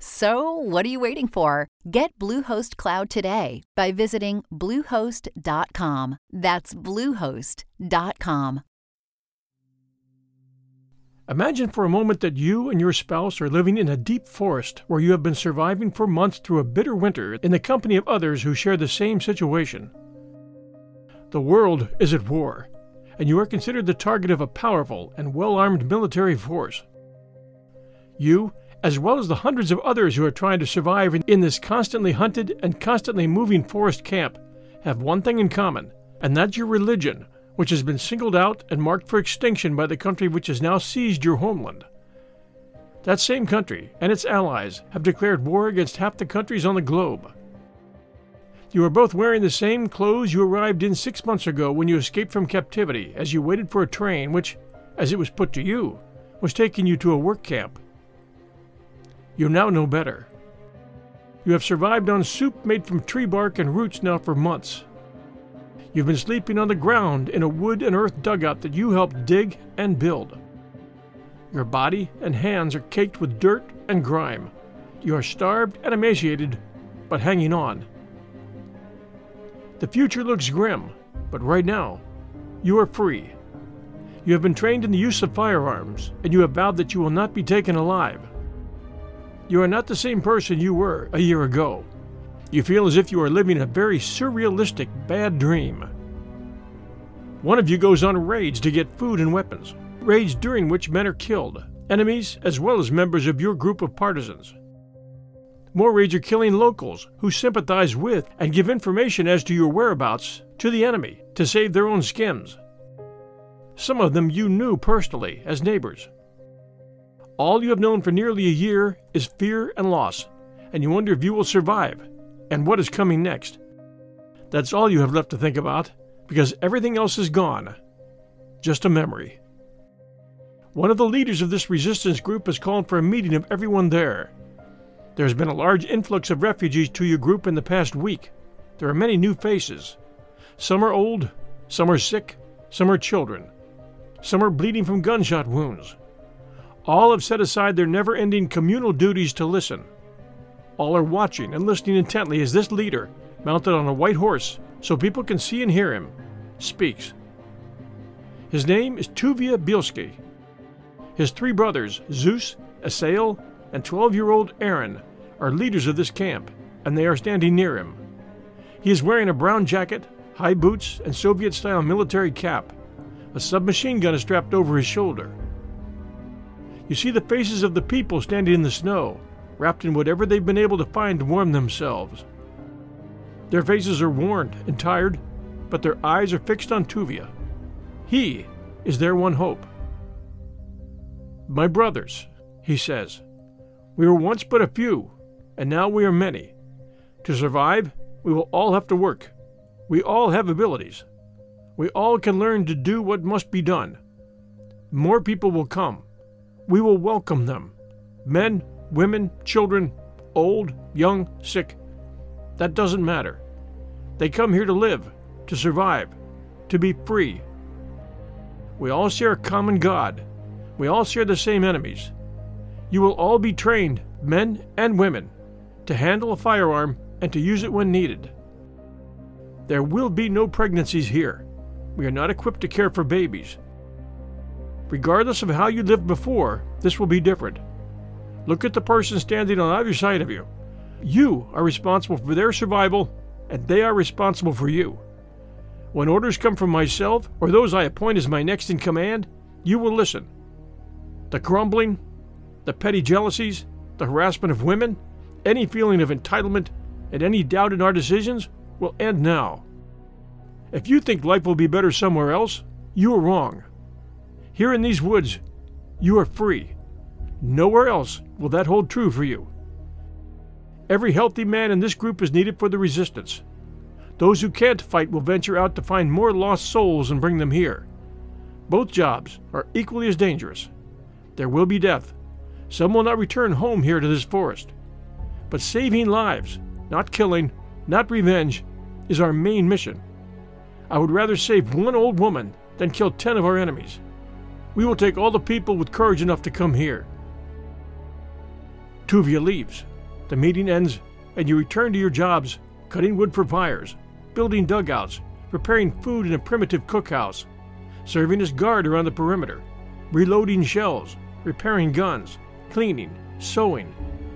So, what are you waiting for? Get Bluehost Cloud today by visiting Bluehost.com. That's Bluehost.com. Imagine for a moment that you and your spouse are living in a deep forest where you have been surviving for months through a bitter winter in the company of others who share the same situation. The world is at war, and you are considered the target of a powerful and well armed military force. You as well as the hundreds of others who are trying to survive in this constantly hunted and constantly moving forest camp, have one thing in common, and that's your religion, which has been singled out and marked for extinction by the country which has now seized your homeland. That same country and its allies have declared war against half the countries on the globe. You are both wearing the same clothes you arrived in six months ago when you escaped from captivity as you waited for a train which, as it was put to you, was taking you to a work camp. You now know better. You have survived on soup made from tree bark and roots now for months. You've been sleeping on the ground in a wood and earth dugout that you helped dig and build. Your body and hands are caked with dirt and grime. You are starved and emaciated, but hanging on. The future looks grim, but right now, you are free. You have been trained in the use of firearms, and you have vowed that you will not be taken alive. You are not the same person you were a year ago. You feel as if you are living a very surrealistic bad dream. One of you goes on raids to get food and weapons, raids during which men are killed, enemies as well as members of your group of partisans. More raids are killing locals who sympathize with and give information as to your whereabouts to the enemy to save their own skins. Some of them you knew personally as neighbors. All you have known for nearly a year is fear and loss, and you wonder if you will survive and what is coming next. That's all you have left to think about, because everything else is gone. Just a memory. One of the leaders of this resistance group has called for a meeting of everyone there. There has been a large influx of refugees to your group in the past week. There are many new faces. Some are old, some are sick, some are children. Some are bleeding from gunshot wounds. All have set aside their never ending communal duties to listen. All are watching and listening intently as this leader, mounted on a white horse so people can see and hear him, speaks. His name is Tuvia Bielski. His three brothers, Zeus, Asael, and 12 year old Aaron, are leaders of this camp, and they are standing near him. He is wearing a brown jacket, high boots, and Soviet style military cap. A submachine gun is strapped over his shoulder. You see the faces of the people standing in the snow, wrapped in whatever they've been able to find to warm themselves. Their faces are worn and tired, but their eyes are fixed on Tuvia. He is their one hope. My brothers, he says, we were once but a few, and now we are many. To survive, we will all have to work. We all have abilities. We all can learn to do what must be done. More people will come we will welcome them men, women, children, old, young, sick. That doesn't matter. They come here to live, to survive, to be free. We all share a common God. We all share the same enemies. You will all be trained, men and women, to handle a firearm and to use it when needed. There will be no pregnancies here. We are not equipped to care for babies. Regardless of how you lived before, this will be different. Look at the person standing on either side of you. You are responsible for their survival, and they are responsible for you. When orders come from myself or those I appoint as my next in command, you will listen. The grumbling, the petty jealousies, the harassment of women, any feeling of entitlement, and any doubt in our decisions will end now. If you think life will be better somewhere else, you are wrong. Here in these woods, you are free. Nowhere else will that hold true for you. Every healthy man in this group is needed for the resistance. Those who can't fight will venture out to find more lost souls and bring them here. Both jobs are equally as dangerous. There will be death. Some will not return home here to this forest. But saving lives, not killing, not revenge, is our main mission. I would rather save one old woman than kill ten of our enemies. We will take all the people with courage enough to come here. Tuvia leaves. The meeting ends, and you return to your jobs cutting wood for fires, building dugouts, preparing food in a primitive cookhouse, serving as guard around the perimeter, reloading shells, repairing guns, cleaning, sewing,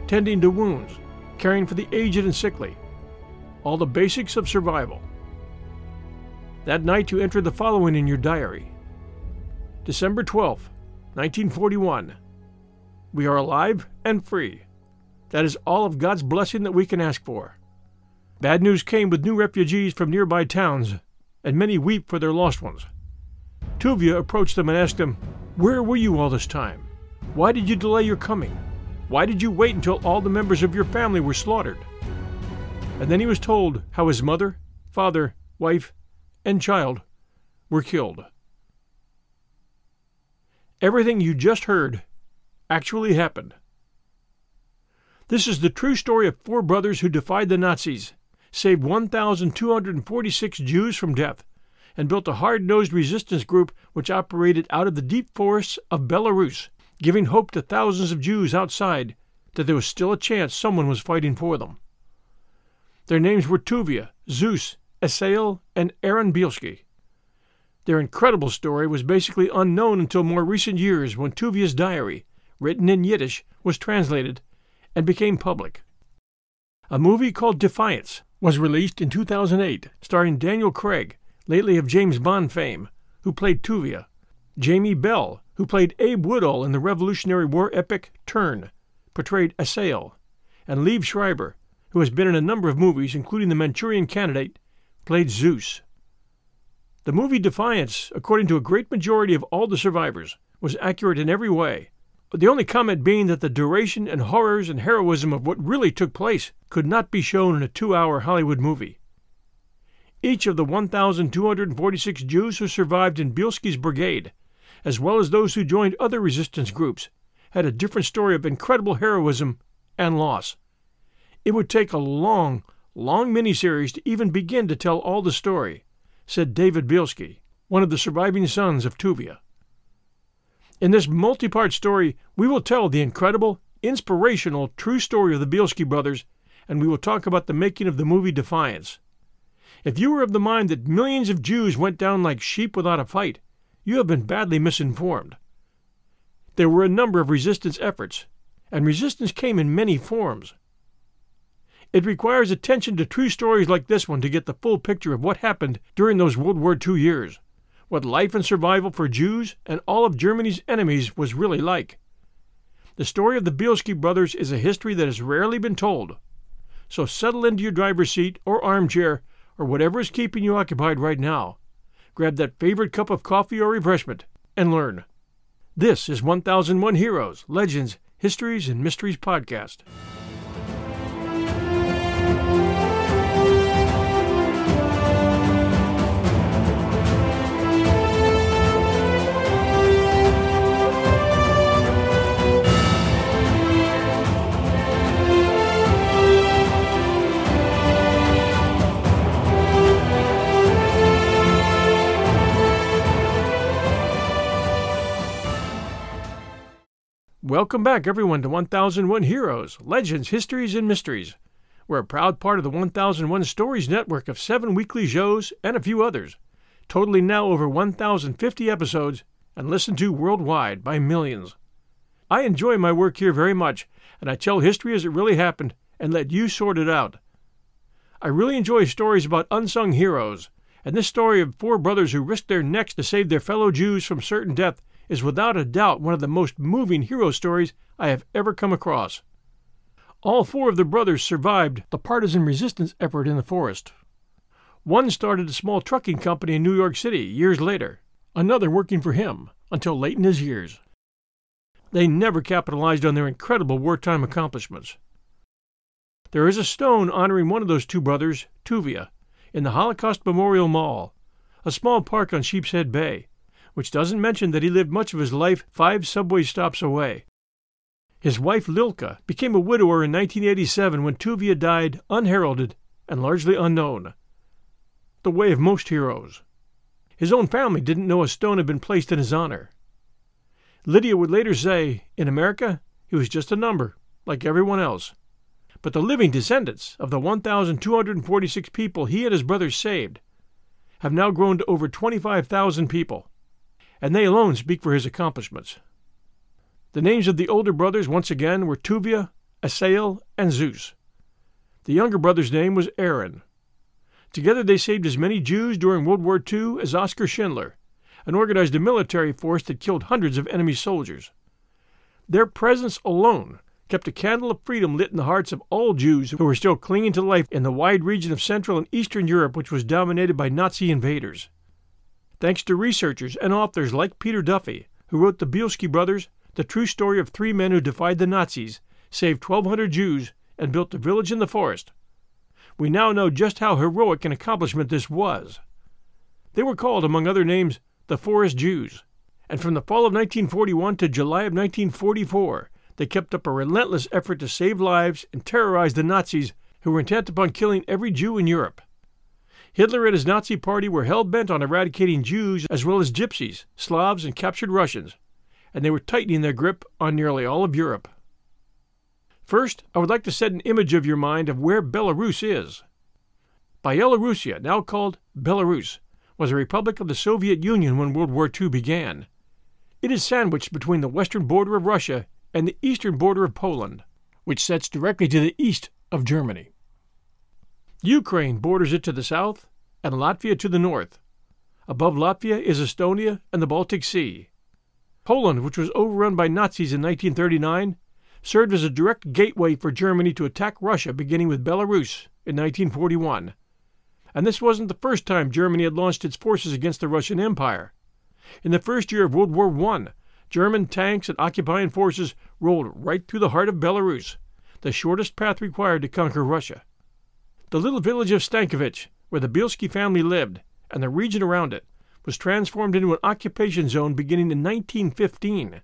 tending to wounds, caring for the aged and sickly. All the basics of survival. That night you enter the following in your diary December 12th, 1941. We are alive and free. That is all of God's blessing that we can ask for. Bad news came with new refugees from nearby towns, and many weep for their lost ones. Tuvia approached them and asked them, Where were you all this time? Why did you delay your coming? Why did you wait until all the members of your family were slaughtered? And then he was told how his mother, father, wife, and child were killed. Everything you just heard actually happened. This is the true story of four brothers who defied the Nazis, saved 1,246 Jews from death, and built a hard nosed resistance group which operated out of the deep forests of Belarus, giving hope to thousands of Jews outside that there was still a chance someone was fighting for them. Their names were Tuvia, Zeus, Asael, and Aaron Bielski. Their incredible story was basically unknown until more recent years when Tuvia's diary, written in Yiddish, was translated and became public. A movie called Defiance was released in 2008, starring Daniel Craig, lately of James Bond fame, who played Tuvia, Jamie Bell, who played Abe Woodhull in the Revolutionary War epic Turn, portrayed Asael, and Liev Schreiber, who has been in a number of movies, including The Manchurian Candidate, played Zeus. The movie Defiance, according to a great majority of all the survivors, was accurate in every way, the only comment being that the duration and horrors and heroism of what really took place could not be shown in a two hour Hollywood movie. Each of the 1,246 Jews who survived in Bielski's brigade, as well as those who joined other resistance groups, had a different story of incredible heroism and loss. It would take a long, long miniseries to even begin to tell all the story, said David Bielski, one of the surviving sons of Tuvia. In this multi part story, we will tell the incredible, inspirational, true story of the Bielski brothers, and we will talk about the making of the movie Defiance. If you are of the mind that millions of Jews went down like sheep without a fight, you have been badly misinformed. There were a number of resistance efforts, and resistance came in many forms. It requires attention to true stories like this one to get the full picture of what happened during those World War II years what life and survival for Jews and all of Germany's enemies was really like. The story of the Bielski brothers is a history that has rarely been told. So settle into your driver's seat or armchair or whatever is keeping you occupied right now. Grab that favorite cup of coffee or refreshment and learn. This is 1001 Heroes, Legends, Histories, and Mysteries podcast. Welcome back, everyone, to 1001 Heroes, Legends, Histories, and Mysteries. We're a proud part of the 1001 Stories network of seven weekly shows and a few others, totaling now over 1,050 episodes and listened to worldwide by millions. I enjoy my work here very much, and I tell history as it really happened and let you sort it out. I really enjoy stories about unsung heroes, and this story of four brothers who risked their necks to save their fellow Jews from certain death is without a doubt one of the most moving hero stories I have ever come across. All four of the brothers survived the partisan resistance effort in the forest. One started a small trucking company in New York City years later, another working for him until late in his years. They never capitalized on their incredible wartime accomplishments. There is a stone honoring one of those two brothers, Tuvia, in the Holocaust Memorial Mall, a small park on Sheepshead Bay, which doesn't mention that he lived much of his life five subway stops away. His wife Lilka became a widower in 1987 when Tuvia died unheralded and largely unknown. The way of most heroes. His own family didn't know a stone had been placed in his honor. Lydia would later say, in America, he was just a number, like everyone else. But the living descendants of the 1,246 people he and his brothers saved have now grown to over 25,000 people, and they alone speak for his accomplishments. The names of the older brothers, once again, were Tuvia, Asael, and Zeus. The younger brother's name was Aaron. Together they saved as many Jews during World War II as Oskar Schindler, and organized a military force that killed hundreds of enemy soldiers. Their presence alone kept a candle of freedom lit in the hearts of all Jews who were still clinging to life in the wide region of Central and Eastern Europe, which was dominated by Nazi invaders. Thanks to researchers and authors like Peter Duffy, who wrote The Bielski Brothers, the true story of three men who defied the Nazis, saved 1,200 Jews, and built a village in the forest. We now know just how heroic an accomplishment this was. They were called, among other names, the Forest Jews, and from the fall of 1941 to July of 1944, they kept up a relentless effort to save lives and terrorize the Nazis who were intent upon killing every Jew in Europe. Hitler and his Nazi party were hell bent on eradicating Jews as well as Gypsies, Slavs, and captured Russians, and they were tightening their grip on nearly all of Europe. First, I would like to set an image of your mind of where Belarus is. Byelorussia, now called Belarus, was a republic of the Soviet Union when World War II began. It is sandwiched between the western border of Russia and the eastern border of Poland, which sets directly to the east of Germany. Ukraine borders it to the south and Latvia to the north. Above Latvia is Estonia and the Baltic Sea. Poland, which was overrun by Nazis in 1939, served as a direct gateway for Germany to attack Russia beginning with Belarus in 1941 and this wasn't the first time Germany had launched its forces against the Russian Empire. In the first year of World War I, German tanks and occupying forces rolled right through the heart of Belarus, the shortest path required to conquer Russia. The little village of Stankovich, where the Bielski family lived, and the region around it, was transformed into an occupation zone beginning in 1915.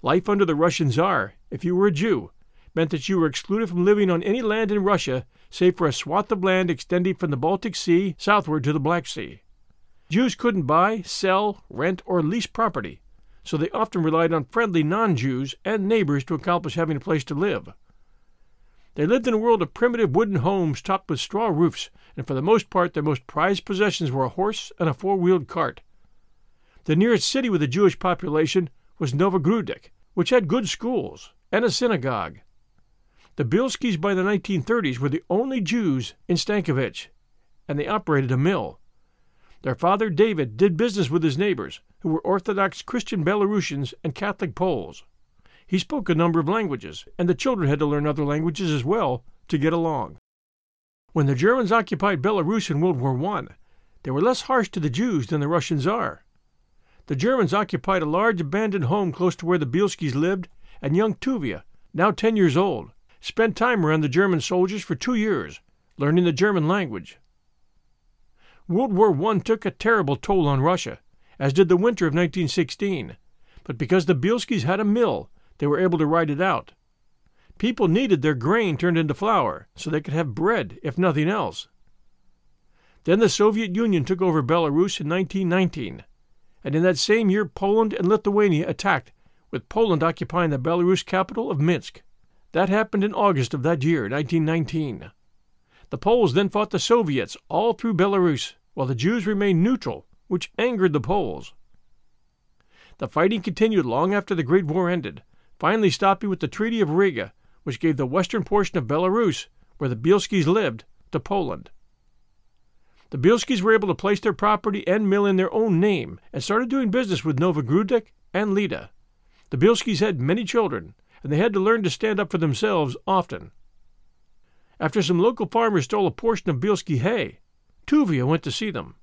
Life under the Russian Tsar, if you were a Jew, meant that you were excluded from living on any land in Russia save for a swath of land extending from the Baltic Sea southward to the Black Sea. Jews couldn't buy, sell, rent, or lease property, so they often relied on friendly non Jews and neighbors to accomplish having a place to live. They lived in a world of primitive wooden homes topped with straw roofs, and for the most part their most prized possessions were a horse and a four wheeled cart. The nearest city with a Jewish population was Novogrudek, which had good schools and a synagogue. The Bielskis by the 1930s were the only Jews in Stankovich, and they operated a mill. Their father David did business with his neighbors, who were Orthodox Christian Belarusians and Catholic Poles. He spoke a number of languages, and the children had to learn other languages as well to get along. When the Germans occupied Belarus in World War I, they were less harsh to the Jews than the Russians are. The Germans occupied a large abandoned home close to where the Bielskis lived, and young Tuvia, now ten years old, spent time around the German soldiers for two years, learning the German language. World War I took a terrible toll on Russia, as did the winter of 1916, but because the Bielskis had a mill, they were able to ride it out. People needed their grain turned into flour so they could have bread, if nothing else. Then the Soviet Union took over Belarus in 1919, and in that same year Poland and Lithuania attacked, with Poland occupying the Belarus capital of Minsk. That happened in August of that year, 1919. The Poles then fought the Soviets all through Belarus, while the Jews remained neutral, which angered the Poles. The fighting continued long after the Great War ended, finally stopping with the Treaty of Riga, which gave the western portion of Belarus, where the Bielskis lived, to Poland. The Bielskis were able to place their property and mill in their own name and started doing business with Novogrudek and Lida. The Bielskis had many children, and they had to learn to stand up for themselves often. After some local farmers stole a portion of Bielski hay, Tuvia went to see them.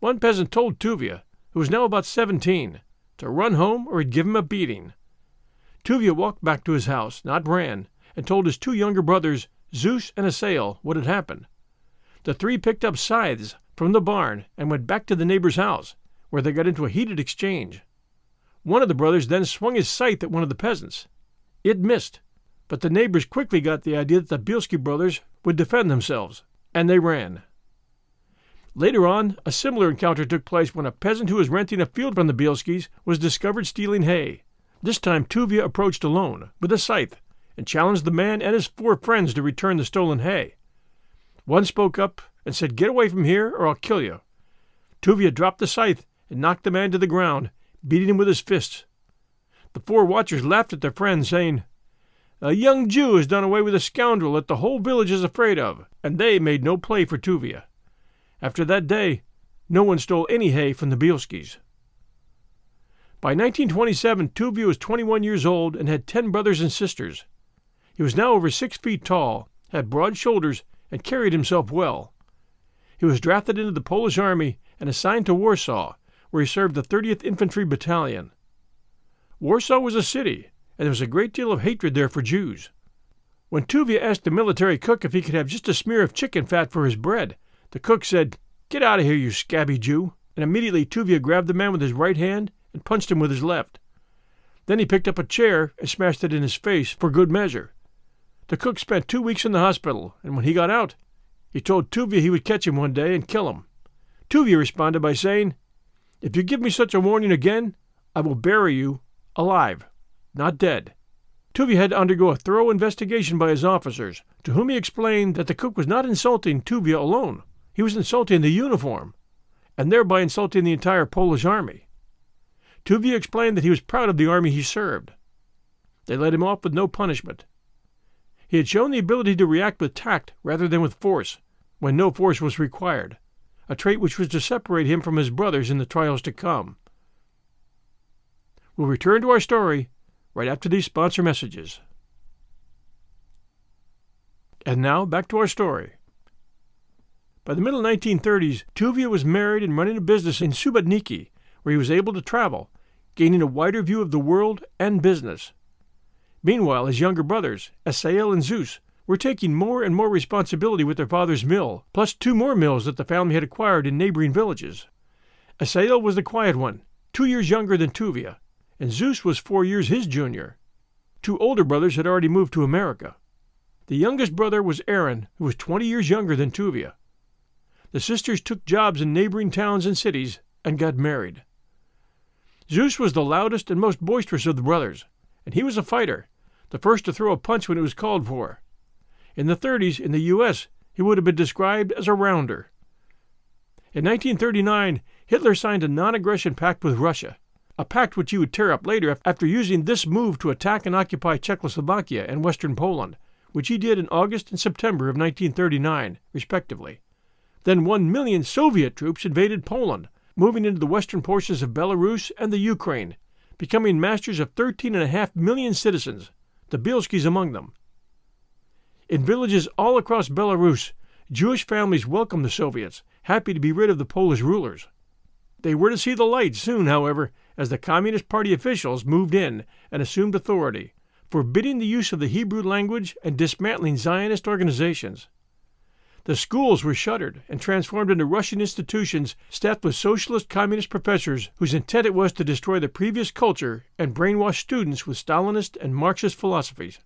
One peasant told Tuvia, who was now about seventeen, to run home or he'd give him a beating. Tuvia walked back to his house, not ran, and told his two younger brothers, Zeus and Asael, what had happened. The three picked up scythes from the barn and went back to the neighbor's house, where they got into a heated exchange. One of the brothers then swung his scythe at one of the peasants. It missed, but the neighbors quickly got the idea that the Bielski brothers would defend themselves, and they ran. Later on, a similar encounter took place when a peasant who was renting a field from the Bielskis was discovered stealing hay. This time Tuvia approached alone, with a scythe, and challenged the man and his four friends to return the stolen hay. One spoke up and said, Get away from here, or I'll kill you. Tuvia dropped the scythe and knocked the man to the ground, beating him with his fists. The four watchers laughed at their friend, saying, A young Jew has done away with a scoundrel that the whole village is afraid of, and they made no play for Tuvia. After that day, no one stole any hay from the Bielskis. By 1927, Tuvia was 21 years old and had 10 brothers and sisters. He was now over six feet tall, had broad shoulders, and carried himself well. He was drafted into the Polish army and assigned to Warsaw, where he served the 30th Infantry Battalion. Warsaw was a city, and there was a great deal of hatred there for Jews. When Tuvia asked the military cook if he could have just a smear of chicken fat for his bread, the cook said, Get out of here, you scabby Jew, and immediately Tuvia grabbed the man with his right hand and punched him with his left. Then he picked up a chair and smashed it in his face for good measure. The cook spent two weeks in the hospital, and when he got out, he told Tuvia he would catch him one day and kill him. Tuvia responded by saying, If you give me such a warning again, I will bury you alive, not dead. Tuvia had to undergo a thorough investigation by his officers, to whom he explained that the cook was not insulting Tuvia alone. He was insulting the uniform, and thereby insulting the entire Polish army. Tuvia explained that he was proud of the army he served. They let him off with no punishment. He had shown the ability to react with tact rather than with force, when no force was required, a trait which was to separate him from his brothers in the trials to come. We'll return to our story right after these sponsor messages. And now back to our story. By the middle 1930s, Tuvia was married and running a business in Subotniki, where he was able to travel, gaining a wider view of the world and business. Meanwhile, his younger brothers, Asael and Zeus, were taking more and more responsibility with their father's mill, plus two more mills that the family had acquired in neighboring villages. Asael was the quiet one, two years younger than Tuvia, and Zeus was four years his junior. Two older brothers had already moved to America. The youngest brother was Aaron, who was twenty years younger than Tuvia the sisters took jobs in neighboring towns and cities and got married. Zeus was the loudest and most boisterous of the brothers, and he was a fighter, the first to throw a punch when it was called for. In the 30s, in the U.S., he would have been described as a rounder. In 1939, Hitler signed a non aggression pact with Russia, a pact which he would tear up later after using this move to attack and occupy Czechoslovakia and Western Poland, which he did in August and September of 1939, respectively. Then one million Soviet troops invaded Poland, moving into the western portions of Belarus and the Ukraine, becoming masters of 13.5 million citizens, the Bielskis among them. In villages all across Belarus, Jewish families welcomed the Soviets, happy to be rid of the Polish rulers. They were to see the light soon, however, as the Communist Party officials moved in and assumed authority, forbidding the use of the Hebrew language and dismantling Zionist organizations. The schools were shuttered and transformed into Russian institutions staffed with socialist communist professors whose intent it was to destroy the previous culture and brainwash students with Stalinist and Marxist philosophies.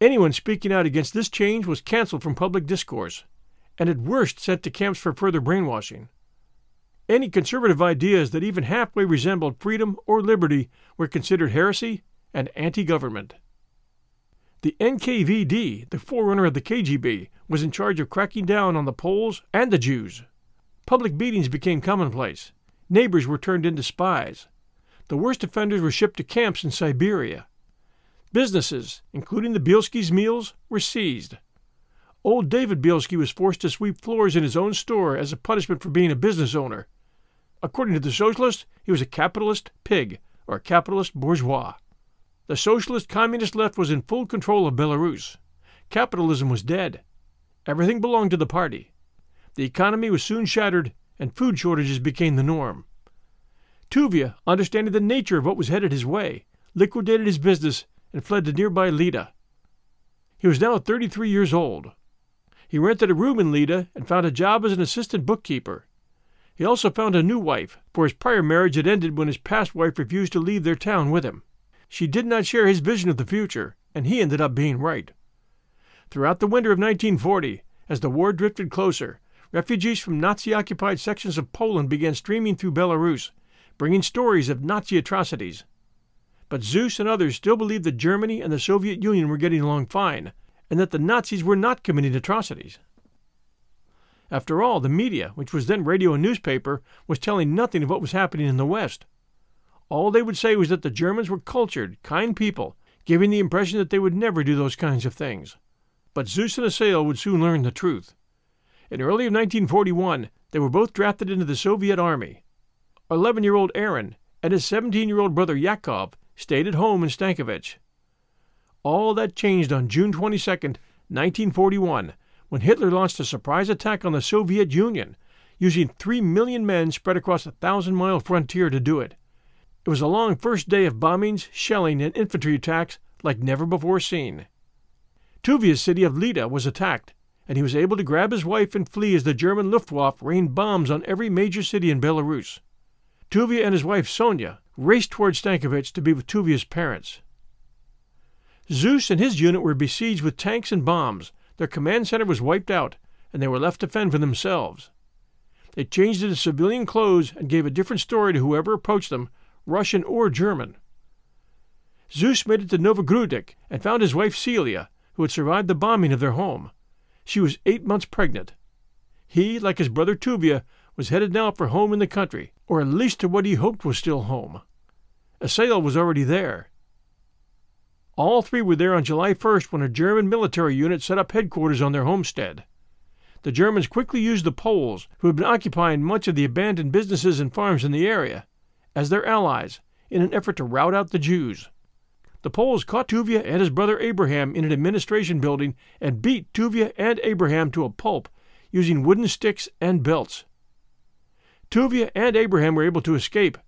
Anyone speaking out against this change was canceled from public discourse, and at worst sent to camps for further brainwashing. Any conservative ideas that even halfway resembled freedom or liberty were considered heresy and anti government. The NKVD, the forerunner of the KGB, was in charge of cracking down on the Poles and the Jews. Public beatings became commonplace. Neighbors were turned into spies. The worst offenders were shipped to camps in Siberia. Businesses, including the Bielski's meals, were seized. Old David Bielski was forced to sweep floors in his own store as a punishment for being a business owner. According to the socialists, he was a capitalist pig or a capitalist bourgeois. The socialist communist left was in full control of Belarus. Capitalism was dead. Everything belonged to the party. The economy was soon shattered, and food shortages became the norm. Tuvia, understanding the nature of what was headed his way, liquidated his business and fled to nearby Lida. He was now 33 years old. He rented a room in Lida and found a job as an assistant bookkeeper. He also found a new wife, for his prior marriage had ended when his past wife refused to leave their town with him. She did not share his vision of the future, and he ended up being right. Throughout the winter of 1940, as the war drifted closer, refugees from Nazi occupied sections of Poland began streaming through Belarus, bringing stories of Nazi atrocities. But Zeus and others still believed that Germany and the Soviet Union were getting along fine, and that the Nazis were not committing atrocities. After all, the media, which was then radio and newspaper, was telling nothing of what was happening in the West. All they would say was that the Germans were cultured, kind people, giving the impression that they would never do those kinds of things. But Zeus and Asael would soon learn the truth. In early of 1941, they were both drafted into the Soviet Army. 11 year old Aaron and his 17 year old brother Yakov stayed at home in Stankovich. All that changed on June 22, 1941, when Hitler launched a surprise attack on the Soviet Union, using three million men spread across a thousand mile frontier to do it. It was a long first day of bombings, shelling, and infantry attacks like never before seen. Tuvia's city of Lida was attacked, and he was able to grab his wife and flee as the German Luftwaffe rained bombs on every major city in Belarus. Tuvia and his wife Sonia raced toward Stankovich to be with Tuvia's parents. Zeus and his unit were besieged with tanks and bombs. Their command center was wiped out, and they were left to fend for themselves. They changed into civilian clothes and gave a different story to whoever approached them, Russian or German. Zeus made it to Novogrudek and found his wife Celia, who had survived the bombing of their home. She was eight months pregnant. He, like his brother Tuvia, was headed now for home in the country, or at least to what he hoped was still home. Asael was already there. All three were there on July 1st when a German military unit set up headquarters on their homestead. The Germans quickly used the Poles, who had been occupying much of the abandoned businesses and farms in the area, as their allies in an effort to rout out the Jews. The Poles caught Tuvia and his brother Abraham in an administration building and beat Tuvia and Abraham to a pulp using wooden sticks and belts. Tuvia and Abraham were able to escape,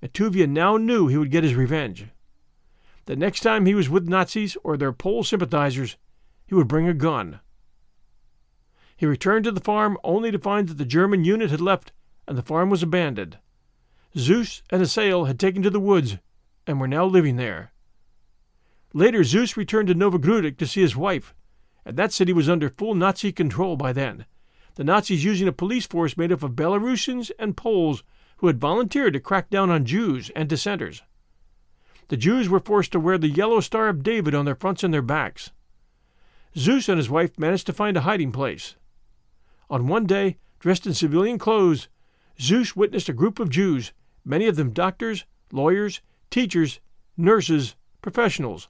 and Tuvia now knew he would get his revenge. The next time he was with Nazis or their Pole sympathizers, he would bring a gun. He returned to the farm only to find that the German unit had left and the farm was abandoned. Zeus and Asael had taken to the woods and were now living there. Later, Zeus returned to Novogrudek to see his wife, and that city was under full Nazi control by then the Nazis using a police force made up of Belarusians and Poles who had volunteered to crack down on Jews and dissenters. The Jews were forced to wear the yellow Star of David on their fronts and their backs. Zeus and his wife managed to find a hiding place. On one day, dressed in civilian clothes, Zeus witnessed a group of Jews, many of them doctors, lawyers, teachers, nurses, professionals,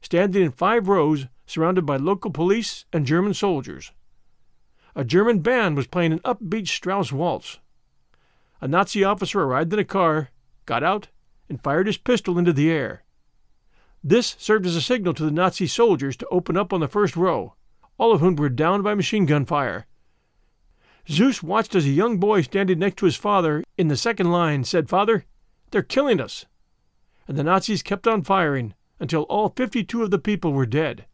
standing in five rows surrounded by local police and German soldiers a German band was playing an upbeat Strauss waltz. A Nazi officer arrived in a car, got out, and fired his pistol into the air. This served as a signal to the Nazi soldiers to open up on the first row, all of whom were downed by machine gun fire. Zeus watched as a young boy standing next to his father in the second line said, Father, they're killing us. And the Nazis kept on firing until all 52 of the people were dead.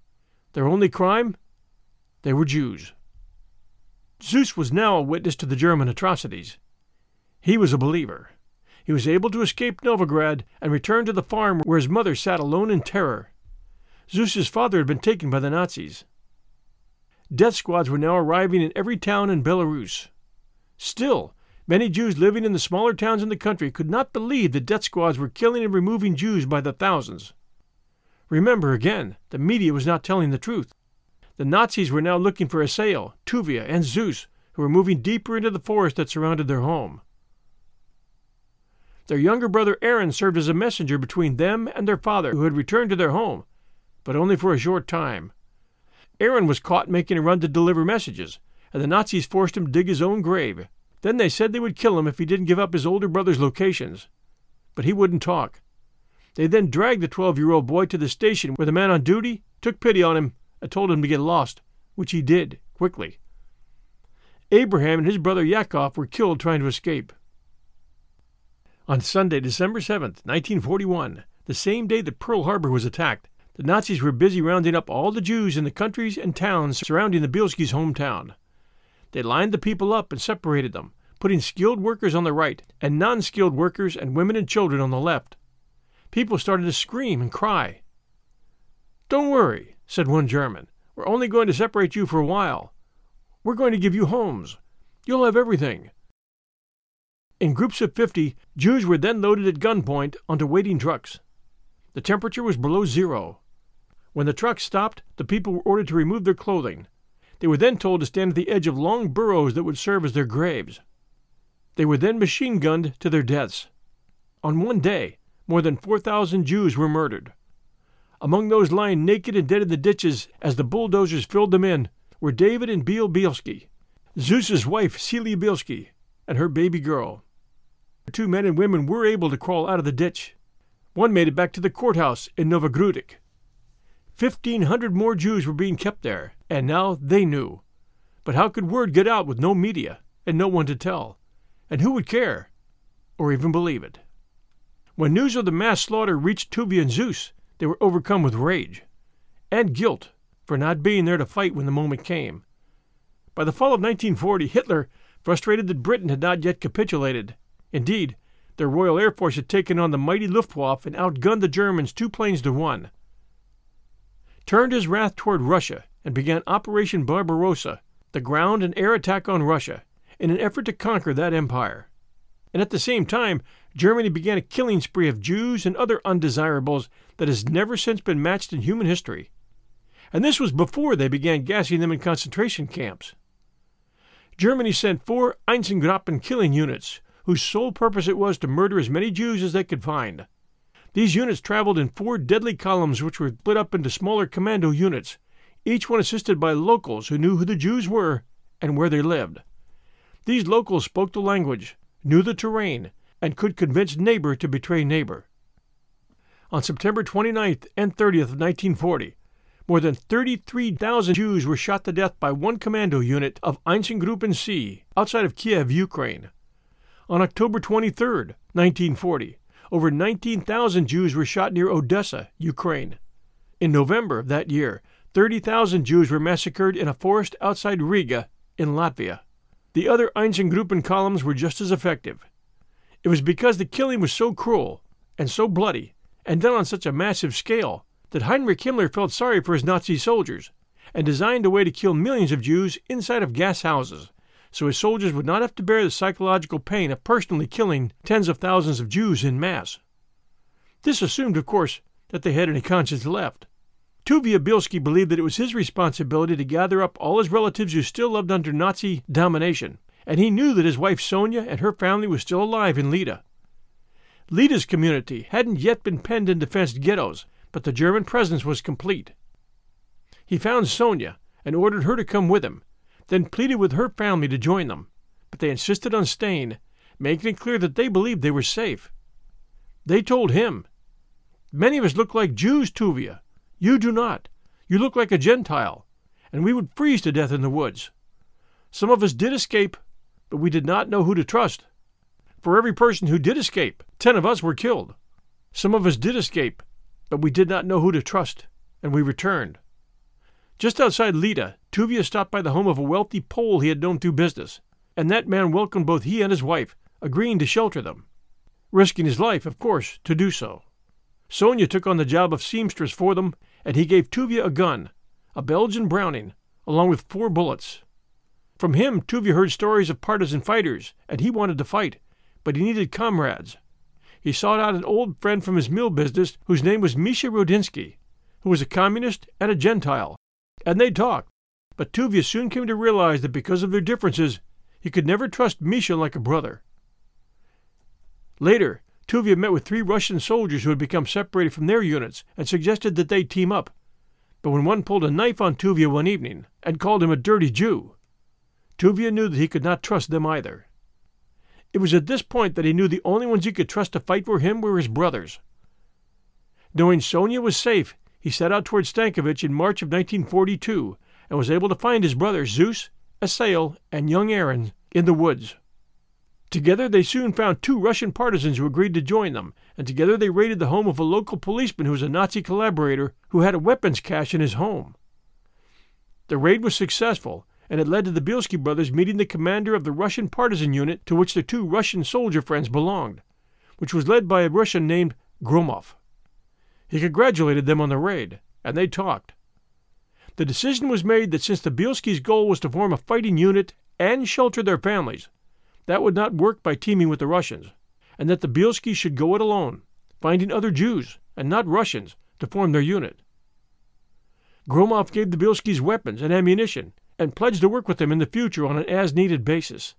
Their only crime? They were Jews. Zeus was now a witness to the German atrocities. He was a believer. He was able to escape Novograd and return to the farm where his mother sat alone in terror. Zeus's father had been taken by the Nazis. Death squads were now arriving in every town in Belarus. Still, many Jews living in the smaller towns in the country could not believe that death squads were killing and removing Jews by the thousands. Remember again, the media was not telling the truth. The Nazis were now looking for Asael, Tuvia, and Zeus, who were moving deeper into the forest that surrounded their home. Their younger brother Aaron served as a messenger between them and their father, who had returned to their home, but only for a short time. Aaron was caught making a run to deliver messages, and the Nazis forced him to dig his own grave. Then they said they would kill him if he didn't give up his older brother's locations. But he wouldn't talk. They then dragged the 12 year old boy to the station where the man on duty took pity on him and told him to get lost, which he did quickly. Abraham and his brother Yakov were killed trying to escape. On Sunday, December 7th, 1941, the same day that Pearl Harbor was attacked, the Nazis were busy rounding up all the Jews in the countries and towns surrounding the Bielskis' hometown. They lined the people up and separated them, putting skilled workers on the right and non skilled workers and women and children on the left. People started to scream and cry. Don't worry, said one German. We're only going to separate you for a while. We're going to give you homes. You'll have everything. In groups of 50, Jews were then loaded at gunpoint onto waiting trucks. The temperature was below zero. When the truck stopped, the people were ordered to remove their clothing. They were then told to stand at the edge of long burrows that would serve as their graves. They were then machine gunned to their deaths. On one day, more than 4,000 Jews were murdered. Among those lying naked and dead in the ditches as the bulldozers filled them in were David and Beale Bielski, Zeus's wife Celia Bielski, and her baby girl. The two men and women were able to crawl out of the ditch. One made it back to the courthouse in Novogrudek. 1,500 more Jews were being kept there, and now they knew. But how could word get out with no media and no one to tell? And who would care or even believe it? When news of the mass slaughter reached Tuvia and Zeus, they were overcome with rage and guilt for not being there to fight when the moment came. By the fall of 1940, Hitler, frustrated that Britain had not yet capitulated, indeed, their Royal Air Force had taken on the mighty Luftwaffe and outgunned the Germans two planes to one turned his wrath toward Russia and began Operation Barbarossa, the ground and air attack on Russia, in an effort to conquer that empire. And at the same time, Germany began a killing spree of Jews and other undesirables that has never since been matched in human history. And this was before they began gassing them in concentration camps. Germany sent four Einsatzgruppen killing units, whose sole purpose it was to murder as many Jews as they could find. These units traveled in four deadly columns which were split up into smaller commando units, each one assisted by locals who knew who the Jews were and where they lived. These locals spoke the language, knew the terrain, and could convince neighbor to betray neighbor. On September 29th and 30th of 1940, more than 33,000 Jews were shot to death by one commando unit of Einsatzgruppen C outside of Kiev, Ukraine. On October 23, 1940, over 19,000 Jews were shot near Odessa, Ukraine. In November of that year, 30,000 Jews were massacred in a forest outside Riga, in Latvia. The other Einsatzgruppen columns were just as effective. It was because the killing was so cruel and so bloody and done on such a massive scale that Heinrich Himmler felt sorry for his Nazi soldiers and designed a way to kill millions of Jews inside of gas houses so his soldiers would not have to bear the psychological pain of personally killing tens of thousands of Jews in mass. This assumed, of course, that they had any conscience left. Tuvia Bielski believed that it was his responsibility to gather up all his relatives who still lived under Nazi domination, and he knew that his wife Sonia and her family was still alive in Lida. Lida's community hadn't yet been penned into fenced ghettos, but the German presence was complete. He found Sonia and ordered her to come with him, then pleaded with her family to join them, but they insisted on staying, making it clear that they believed they were safe. They told him, Many of us look like Jews, Tuvia. You do not. You look like a Gentile, and we would freeze to death in the woods. Some of us did escape, but we did not know who to trust. For every person who did escape, ten of us were killed. Some of us did escape, but we did not know who to trust, and we returned. Just outside Lida, Tuvia stopped by the home of a wealthy Pole he had known through business, and that man welcomed both he and his wife, agreeing to shelter them, risking his life, of course, to do so. Sonia took on the job of seamstress for them, and he gave Tuvia a gun, a Belgian Browning, along with four bullets. From him, Tuvia heard stories of partisan fighters, and he wanted to fight, but he needed comrades. He sought out an old friend from his mill business whose name was Misha Rodinsky, who was a communist and a Gentile, and they talked. But Tuvia soon came to realize that because of their differences, he could never trust Misha like a brother. Later, Tuvia met with three Russian soldiers who had become separated from their units and suggested that they team up. But when one pulled a knife on Tuvia one evening and called him a dirty Jew, Tuvia knew that he could not trust them either. It was at this point that he knew the only ones he could trust to fight for him were his brothers. Knowing Sonia was safe, he set out toward Stankovich in March of 1942 and was able to find his brothers Zeus, Asael, and young Aaron in the woods. Together they soon found two Russian partisans who agreed to join them, and together they raided the home of a local policeman who was a Nazi collaborator who had a weapons cache in his home. The raid was successful, and it led to the Bielski brothers meeting the commander of the Russian partisan unit to which their two Russian soldier friends belonged, which was led by a Russian named Gromov. He congratulated them on the raid, and they talked. The decision was made that since the Bielskis' goal was to form a fighting unit and shelter their families, that would not work by teaming with the Russians, and that the Bielskis should go it alone, finding other Jews, and not Russians, to form their unit. Gromov gave the Bielskis weapons and ammunition and pledged to work with them in the future on an as needed basis.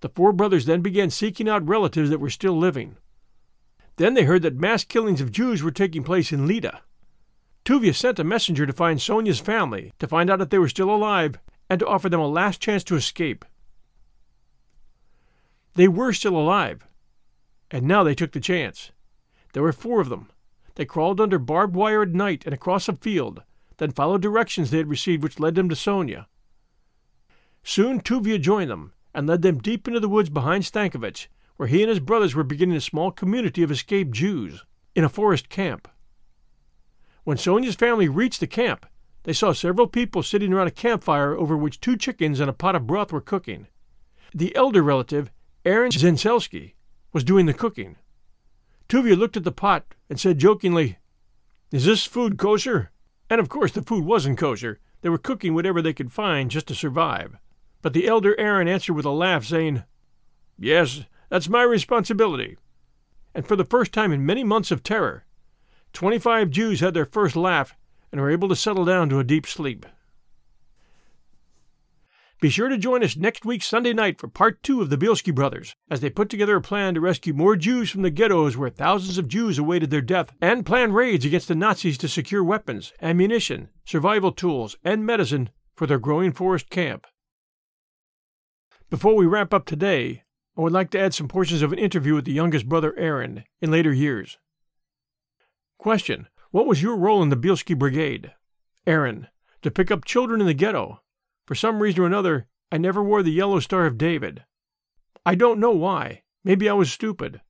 The four brothers then began seeking out relatives that were still living. Then they heard that mass killings of Jews were taking place in Lida. Tuvia sent a messenger to find Sonia's family, to find out if they were still alive, and to offer them a last chance to escape. They were still alive, and now they took the chance. There were four of them. They crawled under barbed wire at night and across a field, then followed directions they had received which led them to Sonia. Soon Tuvia joined them and led them deep into the woods behind Stankovich, where he and his brothers were beginning a small community of escaped Jews in a forest camp. When Sonia's family reached the camp, they saw several people sitting around a campfire over which two chickens and a pot of broth were cooking. The elder relative Aaron Zenselski was doing the cooking. Tuvia looked at the pot and said jokingly, Is this food kosher? And of course the food wasn't kosher. They were cooking whatever they could find just to survive. But the elder Aaron answered with a laugh, saying, Yes, that's my responsibility. And for the first time in many months of terror, twenty five Jews had their first laugh and were able to settle down to a deep sleep. Be sure to join us next week Sunday night for part two of the Bielski brothers, as they put together a plan to rescue more Jews from the ghettos where thousands of Jews awaited their death, and plan raids against the Nazis to secure weapons, ammunition, survival tools, and medicine for their growing forest camp. Before we wrap up today, I would like to add some portions of an interview with the youngest brother Aaron in later years. Question What was your role in the Bielski Brigade? Aaron, to pick up children in the ghetto, for some reason or another, I never wore the yellow Star of David. I don't know why. Maybe I was stupid.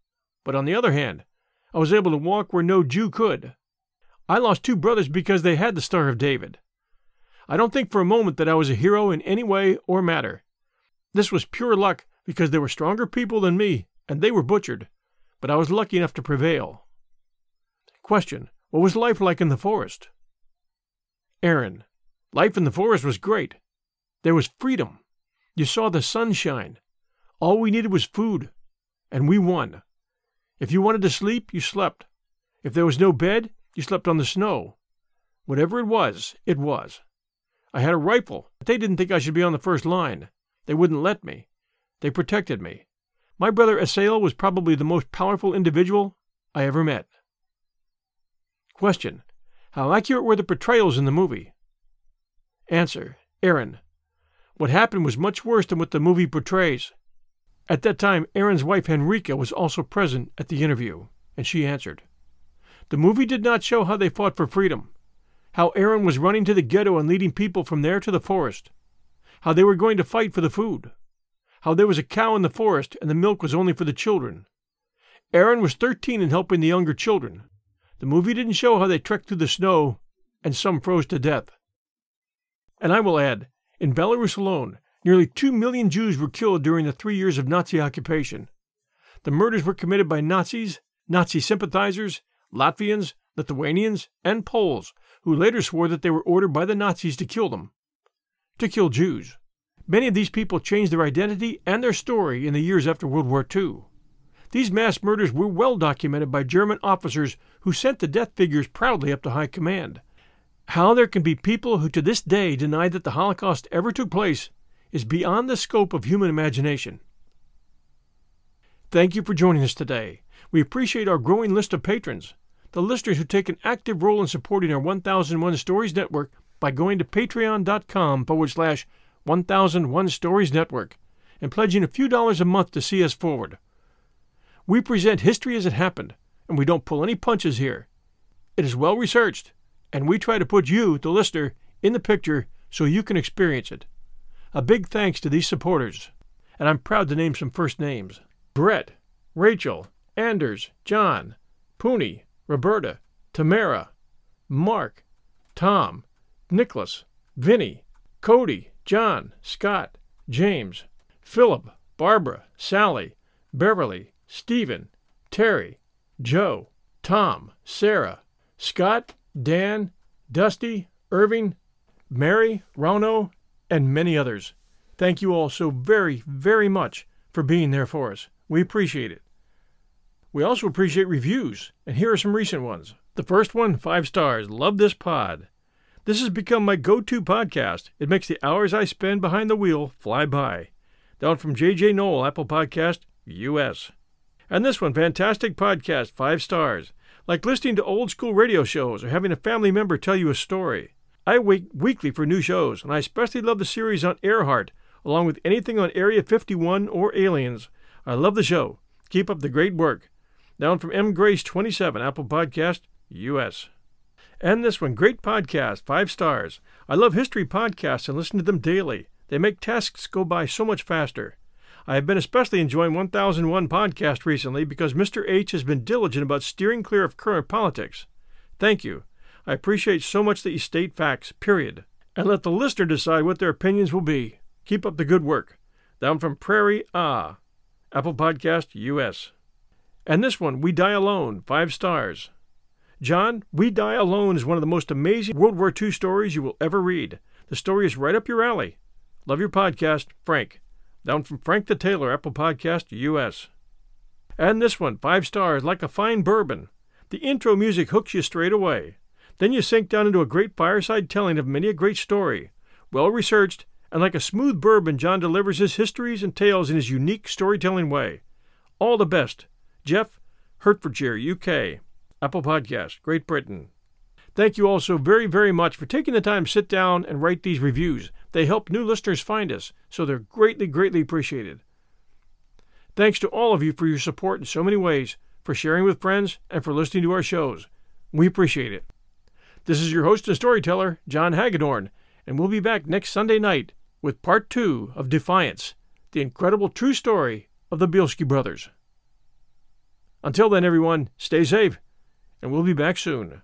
But on the other hand, I was able to walk where no Jew could. I lost two brothers because they had the Star of David. I don't think for a moment that I was a hero in any way or matter. This was pure luck because there were stronger people than me, and they were butchered, but I was lucky enough to prevail. Question What was life like in the forest? Aaron Life in the forest was great. There was freedom. You saw the sunshine. All we needed was food, and we won. If you wanted to sleep, you slept. If there was no bed, you slept on the snow. Whatever it was, it was. I had a rifle, but they didn't think I should be on the first line. They wouldn't let me. They protected me. My brother Asael was probably the most powerful individual I ever met. Question. How accurate were the portrayals in the movie? Answer. Aaron. What happened was much worse than what the movie portrays. At that time, Aaron's wife Henrika was also present at the interview, and she answered. The movie did not show how they fought for freedom, how Aaron was running to the ghetto and leading people from there to the forest, how they were going to fight for the food, how there was a cow in the forest and the milk was only for the children. Aaron was 13 and helping the younger children. The movie didn't show how they trekked through the snow and some froze to death. And I will add, in Belarus alone, nearly 2 million Jews were killed during the three years of Nazi occupation. The murders were committed by Nazis, Nazi sympathizers, Latvians, Lithuanians, and Poles, who later swore that they were ordered by the Nazis to kill them. To kill Jews. Many of these people changed their identity and their story in the years after World War II. These mass murders were well documented by German officers who sent the death figures proudly up to high command. How there can be people who to this day deny that the Holocaust ever took place is beyond the scope of human imagination. Thank you for joining us today. We appreciate our growing list of patrons, the listeners who take an active role in supporting our 1001 Stories Network by going to patreon.com forward slash 1001 Stories Network and pledging a few dollars a month to see us forward. We present history as it happened, and we don't pull any punches here. It is well researched, and we try to put you, the listener, in the picture so you can experience it. A big thanks to these supporters, and I'm proud to name some first names Brett, Rachel, Anders, John, Pooney, Roberta, Tamara, Mark, Tom, Nicholas, Vinny, Cody, John, Scott, James, Philip, Barbara, Sally, Beverly, Stephen, Terry, Joe, Tom, Sarah, Scott, Dan, Dusty, Irving, Mary, Rono, and many others. Thank you all so very, very much for being there for us. We appreciate it. We also appreciate reviews, and here are some recent ones. The first one, five stars. Love this pod. This has become my go to podcast. It makes the hours I spend behind the wheel fly by. Down from JJ Noel, Apple Podcast, US. And this one, fantastic podcast, five stars. Like listening to old school radio shows or having a family member tell you a story. I wait weekly for new shows, and I especially love the series on Earhart, along with anything on Area 51 or Aliens. I love the show. Keep up the great work. Down from M. Grace 27, Apple Podcast, US. And this one, great podcast, five stars. I love history podcasts and listen to them daily. They make tasks go by so much faster. I have been especially enjoying 1001 podcast recently because Mr. H has been diligent about steering clear of current politics. Thank you. I appreciate so much that you state facts, period, and let the listener decide what their opinions will be. Keep up the good work. Down from Prairie Ah, Apple Podcast US. And this one, We Die Alone, five stars. John, We Die Alone is one of the most amazing World War II stories you will ever read. The story is right up your alley. Love your podcast, Frank. Down from Frank the Tailor, Apple Podcast US. And this one, five stars, like a fine bourbon. The intro music hooks you straight away. Then you sink down into a great fireside telling of many a great story, well researched, and like a smooth bourbon, John delivers his histories and tales in his unique storytelling way. All the best. Jeff, Hertfordshire, UK. Apple Podcast, Great Britain. Thank you all so very, very much for taking the time to sit down and write these reviews. They help new listeners find us, so they're greatly, greatly appreciated. Thanks to all of you for your support in so many ways, for sharing with friends, and for listening to our shows. We appreciate it. This is your host and storyteller, John Hagedorn, and we'll be back next Sunday night with part two of Defiance, the incredible true story of the Bielski brothers. Until then, everyone, stay safe, and we'll be back soon.